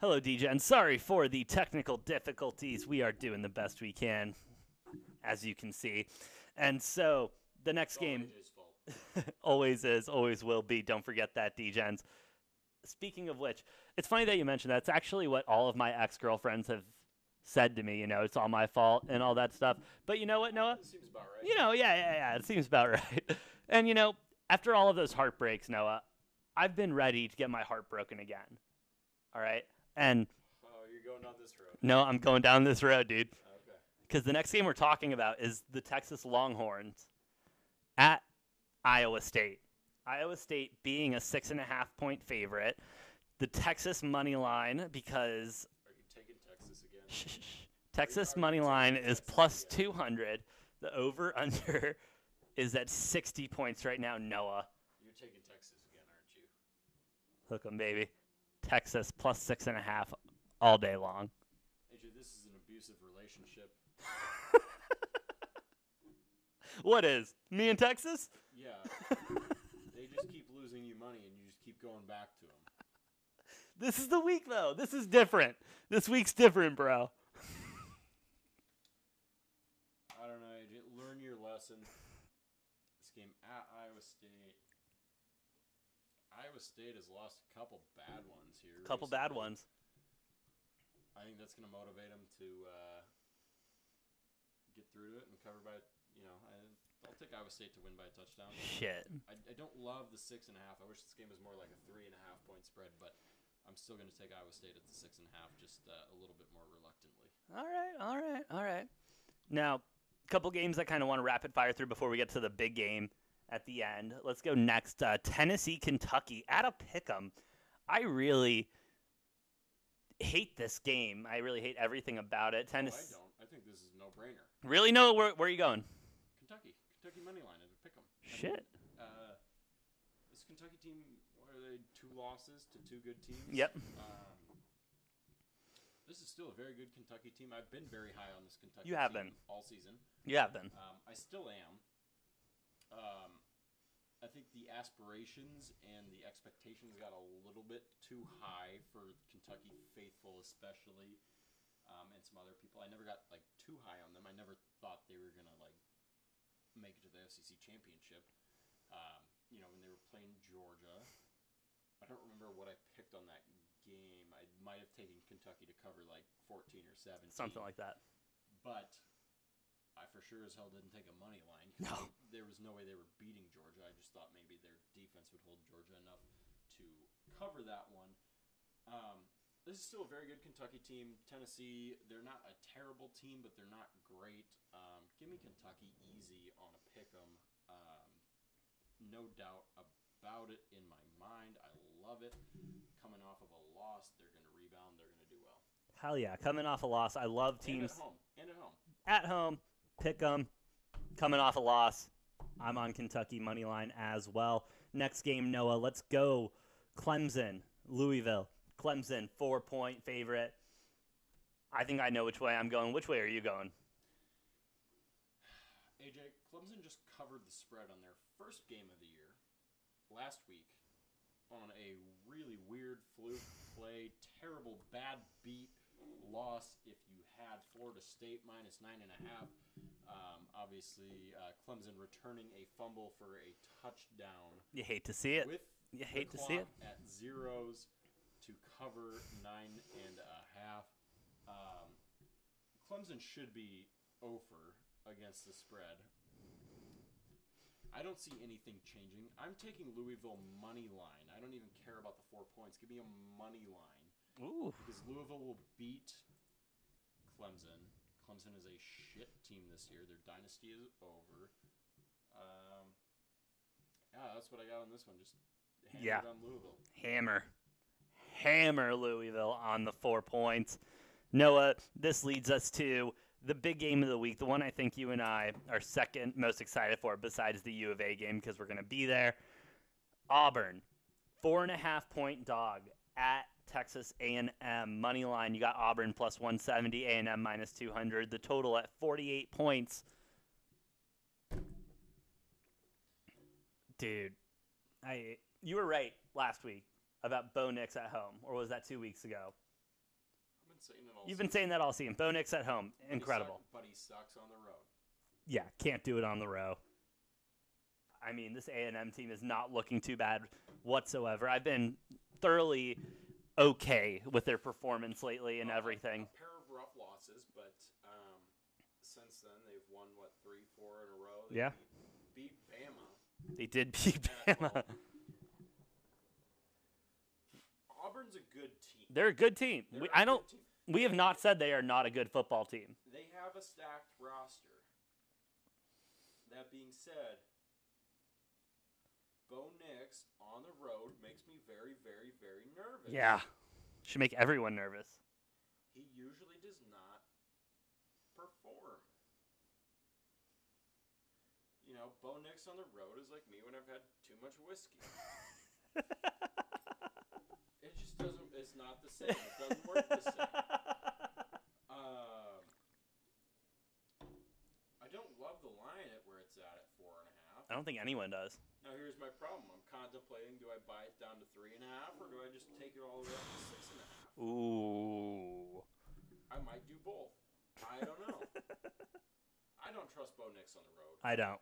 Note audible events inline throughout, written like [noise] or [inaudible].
Hello, DJ, and sorry for the technical difficulties. We are doing the best we can, as you can see. And so the next game AJ's fault. [laughs] always is, always will be. Don't forget that, DJs. Speaking of which, it's funny that you mentioned that. It's actually what all of my ex girlfriends have said to me. You know, it's all my fault and all that stuff. But you know what, Noah? That seems about right. You know, yeah, yeah, yeah. It seems about [laughs] right. And you know, after all of those heartbreaks, Noah, I've been ready to get my heart broken again. All right. And Oh, you're going down this road. no, I'm going down this road, dude. Okay. Because the next game we're talking about is the Texas Longhorns at Iowa State. Iowa State being a six and a half point favorite. The Texas money line, because Are you taking Texas again? Texas Are you money line is Texas plus again? 200. The over under [laughs] is at 60 points right now, Noah. You're taking Texas again, aren't you? Hook 'em, baby. Texas plus six and a half all day long. AJ, this is an abusive relationship. [laughs] What is? Me and Texas? Yeah. [laughs] they just keep losing you money, and you just keep going back to them. This is the week, though. This is different. This week's different, bro. I don't know, AJ. Learn your lesson. This game at Iowa State. Iowa State has lost a couple bad ones here. A Couple bad ones. I think that's going to motivate them to uh, get through to it and cover by, you know, I, I'll take Iowa State to win by a touchdown. Shit. I, I don't love the six and a half. I wish this game was more like a three and a half point spread, but I'm still going to take Iowa State at the six and a half, just uh, a little bit more reluctantly. All right, all right, all right. Now, a couple games I kind of want to rapid fire through before we get to the big game at the end. Let's go next. Uh, Tennessee, Kentucky at a pick'em. I really hate this game. I really hate everything about it. Tennessee. I don't. I think this is no brainer. Really? No. Where, where are you going? Kentucky, Kentucky money line at a pick 'em. I mean, Shit. uh, this Kentucky team, what are they? Two losses to two good teams. Yep. Um, this is still a very good Kentucky team. I've been very high on this Kentucky. You have team been. all season. You have been. Um, I still am. Um, I think the aspirations and the expectations got a little bit too high for Kentucky faithful, especially, um, and some other people. I never got like too high on them. I never thought they were gonna like make it to the SEC championship. Um, you know, when they were playing Georgia, I don't remember what I picked on that game. I might have taken Kentucky to cover like 14 or 17 Something like that. but I for sure as hell didn't take a money line. 'cause No. they- no way they were beating Georgia. I just thought maybe their defense would hold Georgia enough to cover that one. Um, this is still a very good Kentucky team. Tennessee, they're not a terrible team, but they're not great. Um, give me Kentucky easy on a pick 'em. Um, no doubt about it in my mind. I love it. Coming off of a loss, they're going to rebound. They're going to do well. Hell yeah. Coming off a loss. I love And teams at home. And at home. at home. Pick 'em. Coming off a loss. I'm on Kentucky money line as well. Next game, Noah. Let's go. Clemson, Louisville. Clemson, four point favorite. I think I know which way I'm going. Which way are you going? AJ, Clemson just covered the spread on their first game of the year last week on a really weird fluke play, terrible bad beat loss. If you had Florida State minus nine and a half, um, obviously uh, Clemson returning a fumble for a touchdown You hate to see it. with You the hate to see it. at zeros to cover nine and a half. Um, Clemson should be over against the spread. I don't see anything changing. I'm taking Louisville money line. I don't even care about the four points. Give me a money line Ooh. because Louisville will beat Clemson. Clemson is a shit team this year. Their dynasty is over. Um, yeah, that's what I got on this one. Just hammered Yeah. on Louisville. Hammer. Hammer Louisville on the four points. Noah, this leads us to the big game of the week, the one I think you and I are second most excited for, besides the U of A game, because we're going to be there. Auburn, four and a half point dog at Texas A&M money line. You got Auburn plus 170, A&M minus 200. The total at 48 points. Dude, I you were right last week about Bo Nix at home, or was that two weeks ago? been saying it all. You've been season. saying that all season. Bo Nix at home, But he incredible. suck- but he sucks on the road. Yeah, can't do it on the row. I mean, this A and M team is not looking too bad whatsoever. I've been thoroughly okay with their performance lately and Uh, everything. A, pair of rough losses, but um, since then they've won what three, four in a row. They Yeah. Beat, beat Bama. They did beat Bama. Auburn's a good team. They're a good team. They're We, I don't. team. We have not said they are not a good football team. They have a stacked roster. That being said, Bo Nix on the road makes me very, very, very nervous. Yeah, should make everyone nervous. He usually does not perform. You know, Bo Nix on the road is like me when I've had too much whiskey. [laughs] It just doesn't. It's not the same. It doesn't work the same. Um, I don't love the line at where it's at at four and a half. I don't think anyone does. Now here's my problem. I'm contemplating: do I buy it down to three and a half, or do I just take it all the way up to six and a half? Ooh. I might do both. I don't know. [laughs] I don't trust Bo Nix on the road, I don't.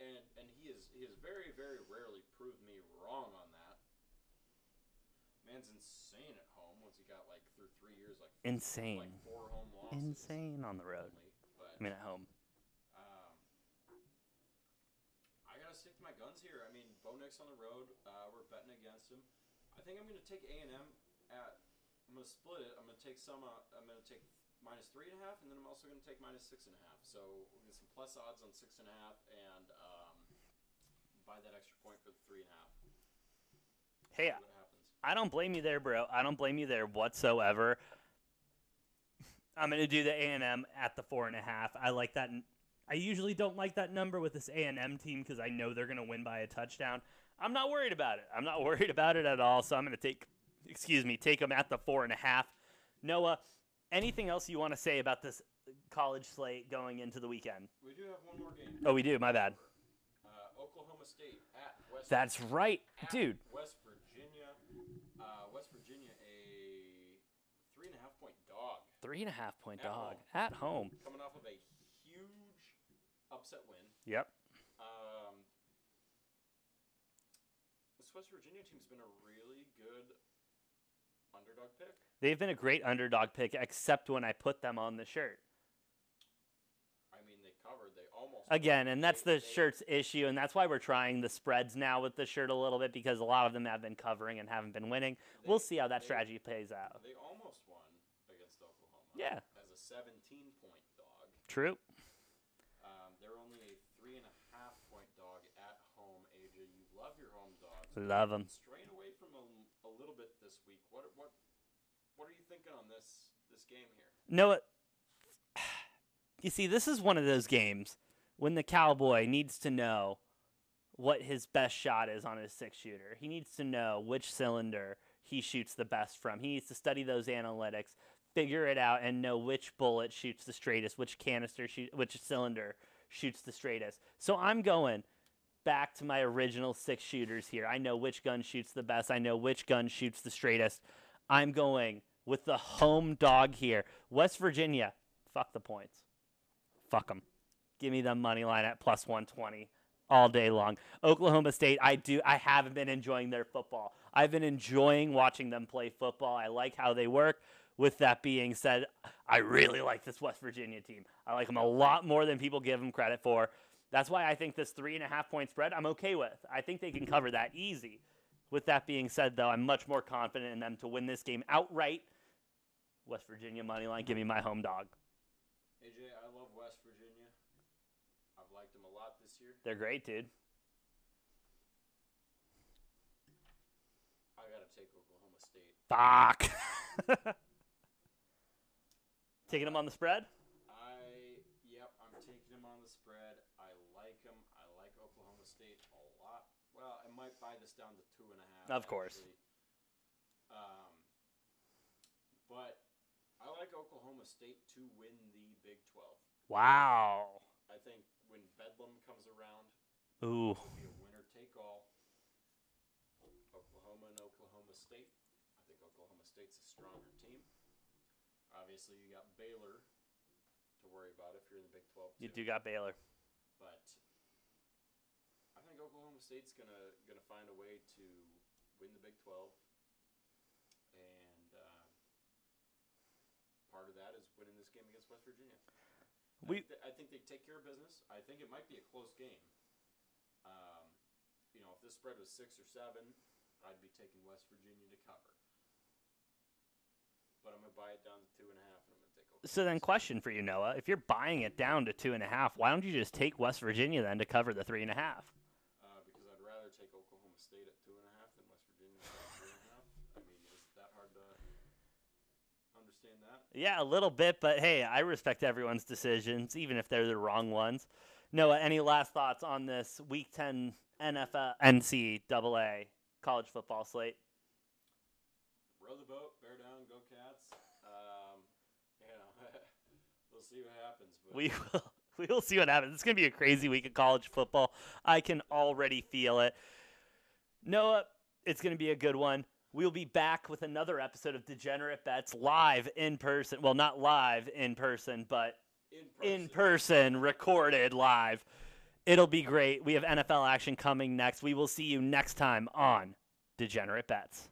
and and he is he has very very rarely proved me wrong on that. Man's insane at home. Once he got like through three years, like Insane. like four home losses. Insane on the road. only, I mean, at home. Um, I gotta stick to my guns here. I Bo Nix on the road. Uh, we're betting against him. I think I'm gonna take A and M at. I'm gonna split it. I'm gonna take some. Uh, I'm gonna take minus three and a half, and then I'm also gonna take minus six and a half. So we'll get some plus odds on six and a half, and um, buy that extra point for the three and a half. Hey. I don't blame you there, bro. I don't blame you there whatsoever. I'm gonna do the A and M at the four and a half. I like that. I usually don't like that number with this A and M team because I know they're gonna win by a touchdown. I'm not worried about it. I'm not [laughs] worried about it at all. So I'm gonna take, excuse me, take them at the four and a half. Noah, anything else you want to say about this college slate going into the weekend? We do have one more game. Oh, we do. My bad. Uh, Oklahoma State at West. That's right, dude. West Virginia. Uh, West Virginia, a three and a half point dog, Three and a half point At dog home. at home. coming off of a huge upset win. Yep. Um, this West Virginia team's been a really good underdog pick. They've been a great underdog pick, except when I put them on the shirt. I mean, they covered. They almost Again, and that's They- the they- shirt's issue, and that's why we're trying the spreads now with the shirt a little bit because a lot of them have been covering and haven't been winning. they- We'll see how that strategy plays out. They almost won against Oklahoma. Yeah. As a 17 point dog. True. Um, they're only a three and a half point dog at home. AJ, you love your home dogs. Love them. Straying away from them a little bit this week. What what what are you thinking on this this game here? Noah, [sighs] you see, this is one of those games when the cowboy needs to know what his best shot is on his six shooter. He needs to know which cylinder he shoots the best from. He needs to study those analytics, figure it out, and know which bullet shoots the straightest, which canister shoot, which cylinder shoots the straightest. So I'm going back to my original six shooters here. I know which gun shoots the best. I know which gun shoots the straightest. I'm going with the home dog here. West Virginia, fuck the points. Fuck them. Give me the money line at plus 120 all day long. Oklahoma State, I do I haven't been enjoying their football. I've been enjoying watching them play football. I like how they work. With that being said, I really like this West Virginia team. I like them a lot more than people give them credit for. That's why I think this three and a half point spread I'm okay with. I think they can cover that easy. With that being said, though, I'm much more confident in them to win this game outright. West Virginia money line, give me my home dog. AJ, I love West Virginia. I've liked them a lot this year. They're great, dude. I gotta take Oklahoma State. Fuck. [laughs] Taking them on the spread? I yep, I'm taking them on the spread. I like them. I like Oklahoma State a lot. Well, I might buy this down to two and a half. Of course. actually. Um, but I like Oklahoma State to win the Big Twelve. Wow. I think when Bedlam comes around, Ooh. it'll be a winner take all. Oklahoma and Oklahoma State. I think Oklahoma State's a stronger team. Obviously, you got Baylor to worry about if you're in the Big 12. You do got Baylor. but think Oklahoma State's gonna gonna find a way to win the Big 12, and uh, part of that is winning this game against West Virginia. We- I, th- I think they take care of business. I think it might be a close game. Um, you know, if this spread was six or seven, I'd be taking West Virginia to cover. But I'm gonna buy it down to two and a half, and I'm gonna take. Oklahoma So then, question for you, Noah: If you're buying it down to two and a half, why don't you just take West Virginia then to cover the three and a half? Uh, because I'd rather take Oklahoma State at two and a half than West Virginia at three and a half. I mean, is it that hard to understand that? Yeah, a little bit, but hey, I respect everyone's decisions, even if they're the wrong ones. Noah, any last thoughts on this Week 10 NFL NCAA college football slate? Row the boat, bear down, go cats. Um, [laughs] you know, [laughs] we'll see what happens. But We [laughs] will we will see what happens. It's gonna be a crazy week of college football. I can already feel it. Noah, it's gonna be a good one. We'll be back with another episode of Degenerate Bets live in person. Well, not live in person, but in person, in person, recorded live. It'll be great. We have NFL action coming next. We will see you next time on Degenerate Bets.